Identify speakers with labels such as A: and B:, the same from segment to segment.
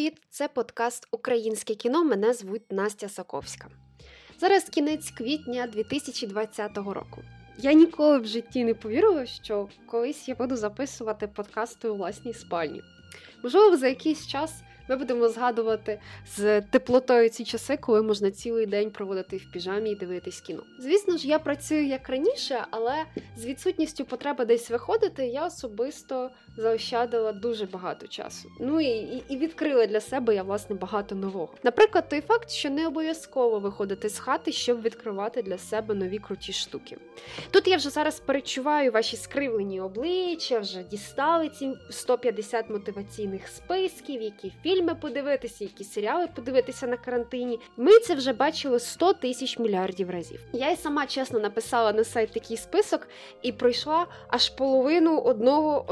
A: Привіт! Це подкаст Українське кіно. Мене звуть Настя Саковська. Зараз кінець квітня 2020 року. Я ніколи в житті не повірила, що колись я буду записувати подкасти у власній спальні. Можливо, за якийсь час ми будемо згадувати з теплотою ці часи, коли можна цілий день проводити в піжамі і дивитись кіно. Звісно ж, я працюю як раніше, але з відсутністю потреби десь виходити, я особисто заощадила дуже багато часу. Ну і, і, і відкрила для себе я власне багато нового. Наприклад, той факт, що не обов'язково виходити з хати, щоб відкривати для себе нові круті штуки. Тут я вже зараз перечуваю ваші скривлені обличчя, вже дістали ці 150 мотиваційних списків, які фільми подивитися, які серіали подивитися на карантині. Ми це вже бачили 100 тисяч мільярдів разів. Я й сама чесно написала на сайт такий список і пройшла аж половину одного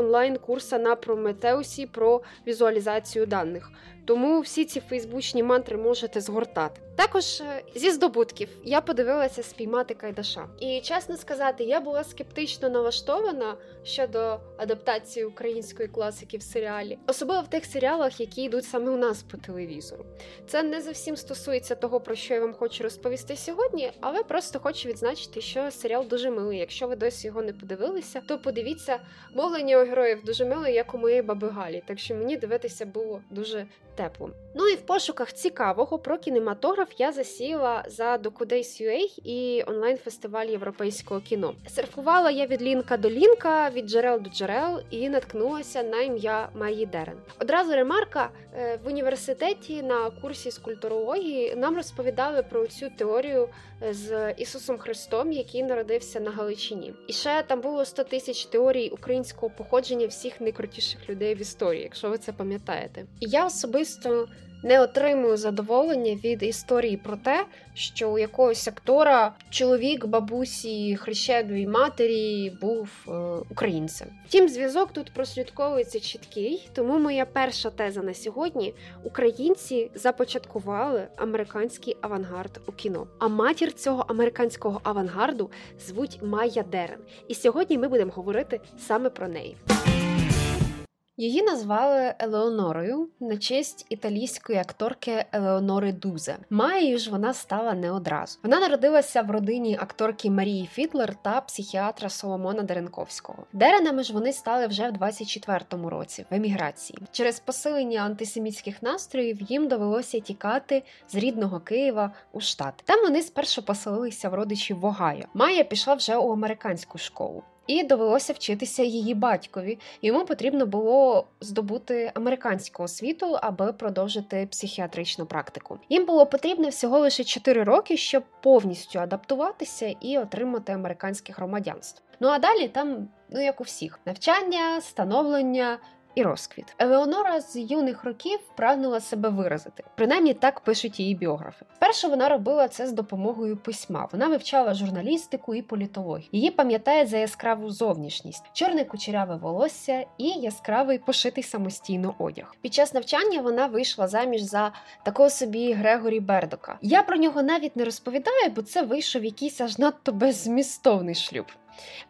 A: онлайн-курса на Прометеусі про візуалізацію даних. Тому всі ці фейсбучні мантри можете згортати. Також е, зі здобутків я подивилася спіймати Кайдаша. І чесно сказати, я була скептично налаштована щодо адаптації української класики в серіалі, особливо в тих серіалах, які йдуть саме у нас по телевізору. Це не зовсім стосується того, про що я вам хочу розповісти сьогодні, але просто хочу відзначити, що серіал дуже милий. Якщо ви досі його не подивилися, то подивіться мовлення у героїв дуже миле, як у моєї баби Галі. Так що мені дивитися було дуже тепло. Ну і в пошуках цікавого про кінематограф я засіла за DocuDays.ua і онлайн-фестиваль європейського кіно. Серфувала я від лінка до лінка, від джерел до джерел і наткнулася на ім'я Майї Дерен. Одразу ремарка е, в університеті на курсі з культурології нам розповідали про цю теорію е, з Ісусом Христом, який народився на Галичині. І ще там було 100 тисяч теорій українського походження всіх найкрутіших людей в історії, якщо ви це пам'ятаєте. І я особисто не отримую задоволення від історії про те, що у якогось актора чоловік бабусі хрещеної матері був е, українцем. Втім, зв'язок тут прослідковується чіткий, тому моя перша теза на сьогодні: українці започаткували американський авангард у кіно. А матір цього американського авангарду звуть Майя Дерен. І сьогодні ми будемо говорити саме про неї. Її назвали Елеонорою на честь італійської акторки Елеонори Дузе. Маєю ж вона стала не одразу. Вона народилася в родині акторки Марії Фідлер та психіатра Соломона Деренковського. Деренами ж вони стали вже в 24-му році в еміграції. Через посилення антисемітських настроїв їм довелося тікати з рідного Києва у штат. Там вони спершу поселилися в родичів в Огайо. Майя пішла вже у американську школу. І довелося вчитися її батькові. Йому потрібно було здобути американську освіту, аби продовжити психіатричну практику. Їм було потрібно всього лише 4 роки, щоб повністю адаптуватися і отримати американське громадянство. Ну а далі там, ну як у всіх, навчання, становлення, і розквіт. Елеонора з юних років прагнула себе виразити, принаймні так пишуть її біографи. Перше вона робила це з допомогою письма. Вона вивчала журналістику і політологію. Її пам'ятає за яскраву зовнішність, чорне кучеряве волосся і яскравий пошитий самостійно одяг. Під час навчання вона вийшла заміж за такого собі Грегорі Бердока. Я про нього навіть не розповідаю, бо це вийшов якийсь аж надто беззмістовний шлюб.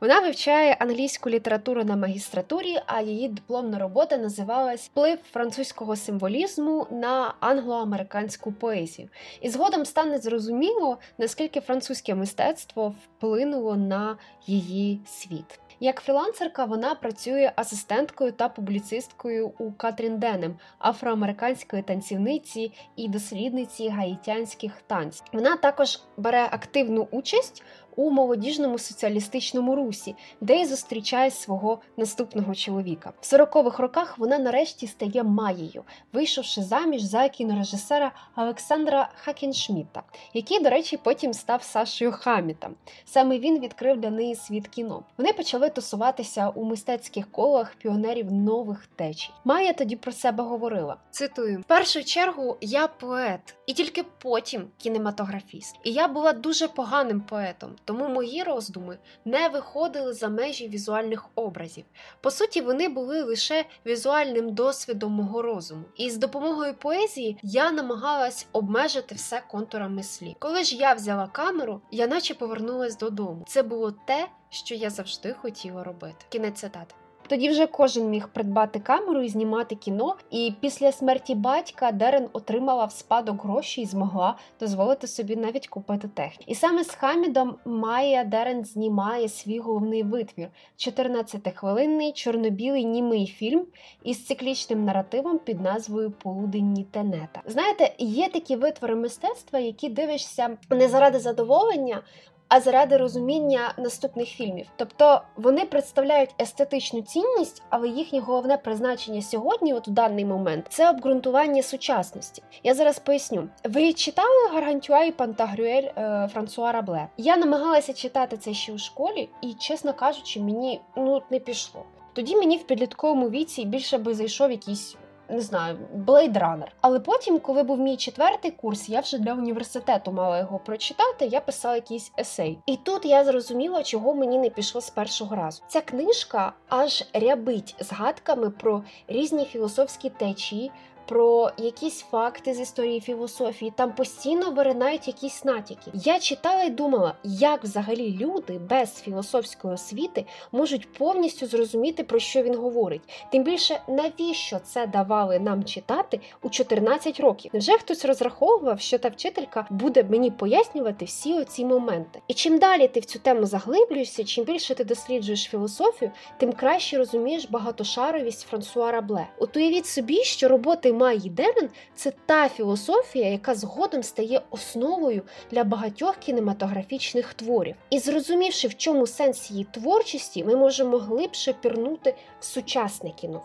A: Вона вивчає англійську літературу на магістратурі, а її дипломна робота називалась Вплив французького символізму на англо-американську поезію. І згодом стане зрозуміло, наскільки французьке мистецтво вплинуло на її світ. Як фрілансерка вона працює асистенткою та публіцисткою у Катрін Денем, афроамериканської танцівниці і дослідниці гаїтянських танців. Вона також бере активну участь у молодіжному соціалістичному русі, де й зустрічає свого наступного чоловіка. В 40-х роках вона нарешті стає Маєю, вийшовши заміж за кінорежисера Олександра Хакеншміта, який, до речі, потім став Сашою Хамітом. Саме він відкрив для неї світ кіно. Вони почали тусуватися у мистецьких колах піонерів нових течій. Майя тоді про себе говорила: цитую: в першу чергу я поет, і тільки потім кінематографіст. І я була дуже поганим поетом тому мої роздуми не виходили за межі візуальних образів. По суті, вони були лише візуальним досвідом мого розуму. І з допомогою поезії я намагалась обмежити все контурами слів. Коли ж я взяла камеру, я наче повернулась додому. Це було те, що я завжди хотіла робити. Кінець цитати. Тоді вже кожен міг придбати камеру і знімати кіно. І після смерті батька Дерен отримала в спадок гроші і змогла дозволити собі навіть купити техніку. І саме з Хамідом Майя Дерен знімає свій головний витвір: 14-хвилинний чорно-білий німий фільм із циклічним наративом під назвою Полуденні Тенета. Знаєте, є такі витвори мистецтва, які дивишся не заради задоволення а заради розуміння наступних фільмів. Тобто вони представляють естетичну цінність, але їхнє головне призначення сьогодні, от у даний момент, це обґрунтування сучасності. Я зараз поясню. Ви читали Гаргантюа і Пантагрюель е, Франсуа Рабле? Я намагалася читати це ще у школі, і, чесно кажучи, мені ну не пішло. Тоді мені в підлітковому віці більше би зайшов якийсь не знаю, Blade Runner. Але потім, коли був мій четвертий курс, я вже для університету мала його прочитати. Я писала якийсь есей. І тут я зрозуміла, чого мені не пішло з першого разу. Ця книжка аж рябить згадками про різні філософські течії, про якісь факти з історії філософії. Там постійно виринають якісь натяки. Я читала і думала, як взагалі люди без філософської освіти можуть повністю зрозуміти, про що він говорить. Тим більше, навіщо це давали нам читати у 14 років? Невже хтось розраховував, що та вчителька буде мені пояснювати всі оці моменти? І чим далі ти в цю тему заглиблюєшся, чим більше ти досліджуєш філософію, тим краще розумієш багатошаровість Франсуа Рабле. От уявіть собі, що роботи Майї Дерен це та філософія, яка згодом стає основою для багатьох кінематографічних творів. І зрозумівши, в чому сенс її творчості, ми можемо глибше пірнути в сучасне кіно.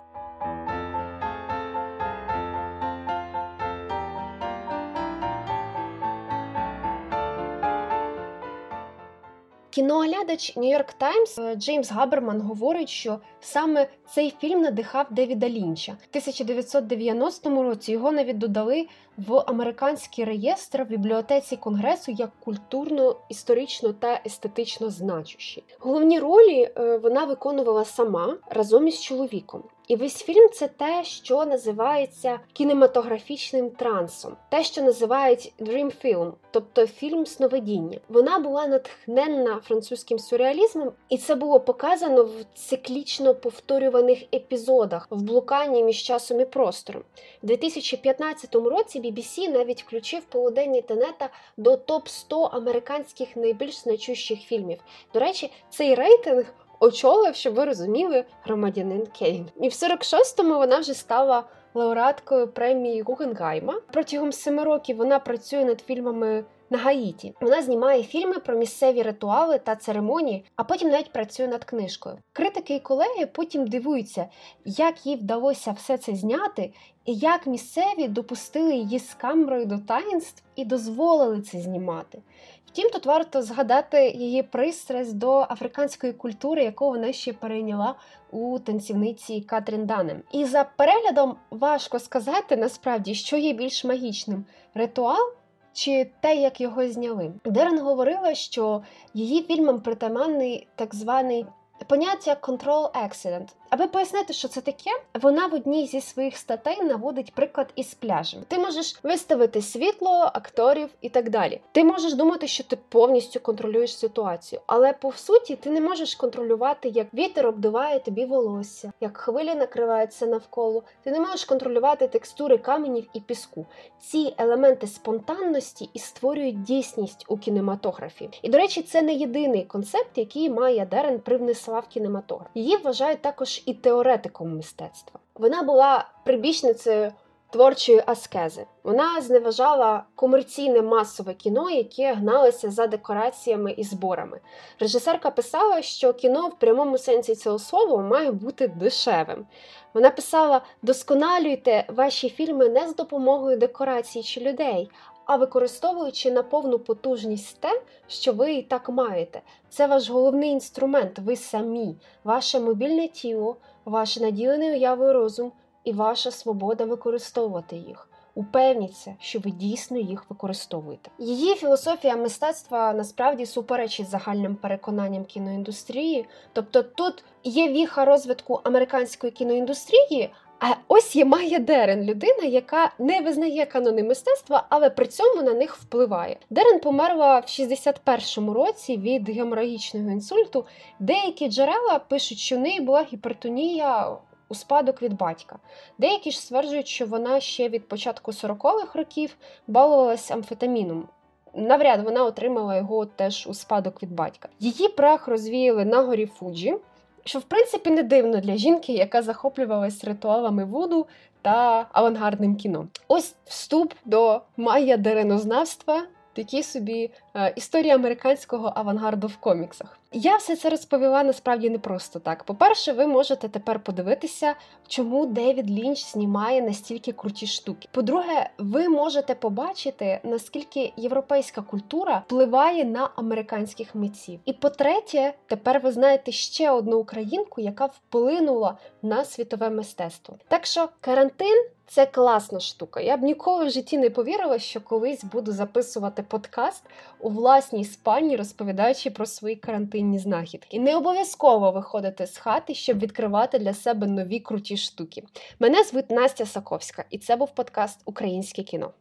A: Кіноглядач Нью-Йорк Таймс е, Джеймс Габерман говорить, що саме цей фільм надихав Девіда Лінча. В 1990 році його навіть додали в американський реєстр в бібліотеці конгресу як культурно, історично та естетично значущі. Головні ролі е, вона виконувала сама разом із чоловіком. І весь фільм це те, що називається кінематографічним трансом, те, що називають Dream Film, тобто фільм сновидіння. Вона була натхненна французьким сюрреалізмом, і це було показано в циклічно повторюваних епізодах в блуканні між часом і простором. У 2015 році BBC навіть включив полуденні Тенета до топ 100 американських найбільш значущих фільмів. До речі, цей рейтинг очолив, щоб ви розуміли, громадянин Кейн. І в 46-му вона вже стала лауреаткою премії Гугенгайма. Протягом семи років вона працює над фільмами. На Гаїті вона знімає фільми про місцеві ритуали та церемонії, а потім навіть працює над книжкою. Критики і колеги потім дивуються, як їй вдалося все це зняти, і як місцеві допустили її з камерою до таїнств і дозволили це знімати. Втім, тут варто згадати її пристрасть до африканської культури, яку вона ще перейняла у танцівниці Катрін Данем. І за переглядом важко сказати насправді, що є більш магічним ритуал. Чи те, як його зняли, Дерен говорила, що її фільмам притаманний так званий поняття control accident. Аби пояснити, що це таке, вона в одній зі своїх статей наводить приклад із пляжем. Ти можеш виставити світло, акторів і так далі. Ти можеш думати, що ти повністю контролюєш ситуацію, але по суті ти не можеш контролювати, як вітер обдуває тобі волосся, як хвилі накриваються навколо. Ти не можеш контролювати текстури каменів і піску. Ці елементи спонтанності і створюють дійсність у кінематографі. І до речі, це не єдиний концепт, який Майя Дерен привнесла в кінематограф. Її вважають також і теоретиком мистецтва. Вона була прибічницею творчої аскези. Вона зневажала комерційне масове кіно, яке гналося за декораціями і зборами. Режисерка писала, що кіно в прямому сенсі цього слова має бути дешевим. Вона писала: досконалюйте ваші фільми не з допомогою декорацій чи людей, а використовуючи на повну потужність те, що ви і так маєте. Це ваш головний інструмент, ви самі, ваше мобільне тіло, ваш наділений уявою розум і ваша свобода використовувати їх. Упевніться, що ви дійсно їх використовуєте. Її філософія мистецтва насправді суперечить загальним переконанням кіноіндустрії. Тобто тут є віха розвитку американської кіноіндустрії, А ось є Майя Дерен, людина, яка не визнає канони мистецтва, але при цьому на них впливає. Дерен померла в 61-му році від геморагічного інсульту. Деякі джерела пишуть, що в неї була гіпертонія у спадок від батька. Деякі ж стверджують, що вона ще від початку 40-х років балувалась амфетаміном. Навряд вона отримала його теж у спадок від батька. Її прах розвіяли на горі Фуджі, що в принципі не дивно для жінки, яка захоплювалась ритуалами вуду та авангардним кіно. Ось вступ до майя деренознавства. Такі собі е, історія американського авангарду в коміксах. Я все це розповіла насправді не просто так. По-перше, ви можете тепер подивитися, чому Девід Лінч знімає настільки круті штуки. По-друге, ви можете побачити, наскільки європейська культура впливає на американських митців. І по-третє, тепер ви знаєте ще одну українку, яка вплинула на світове мистецтво. Так що карантин. Це класна штука. Я б ніколи в житті не повірила, що колись буду записувати подкаст у власній спальні, розповідаючи про свої карантинні знахідки. І не обов'язково виходити з хати, щоб відкривати для себе нові круті штуки. Мене звуть Настя Саковська, і це був подкаст Українське кіно.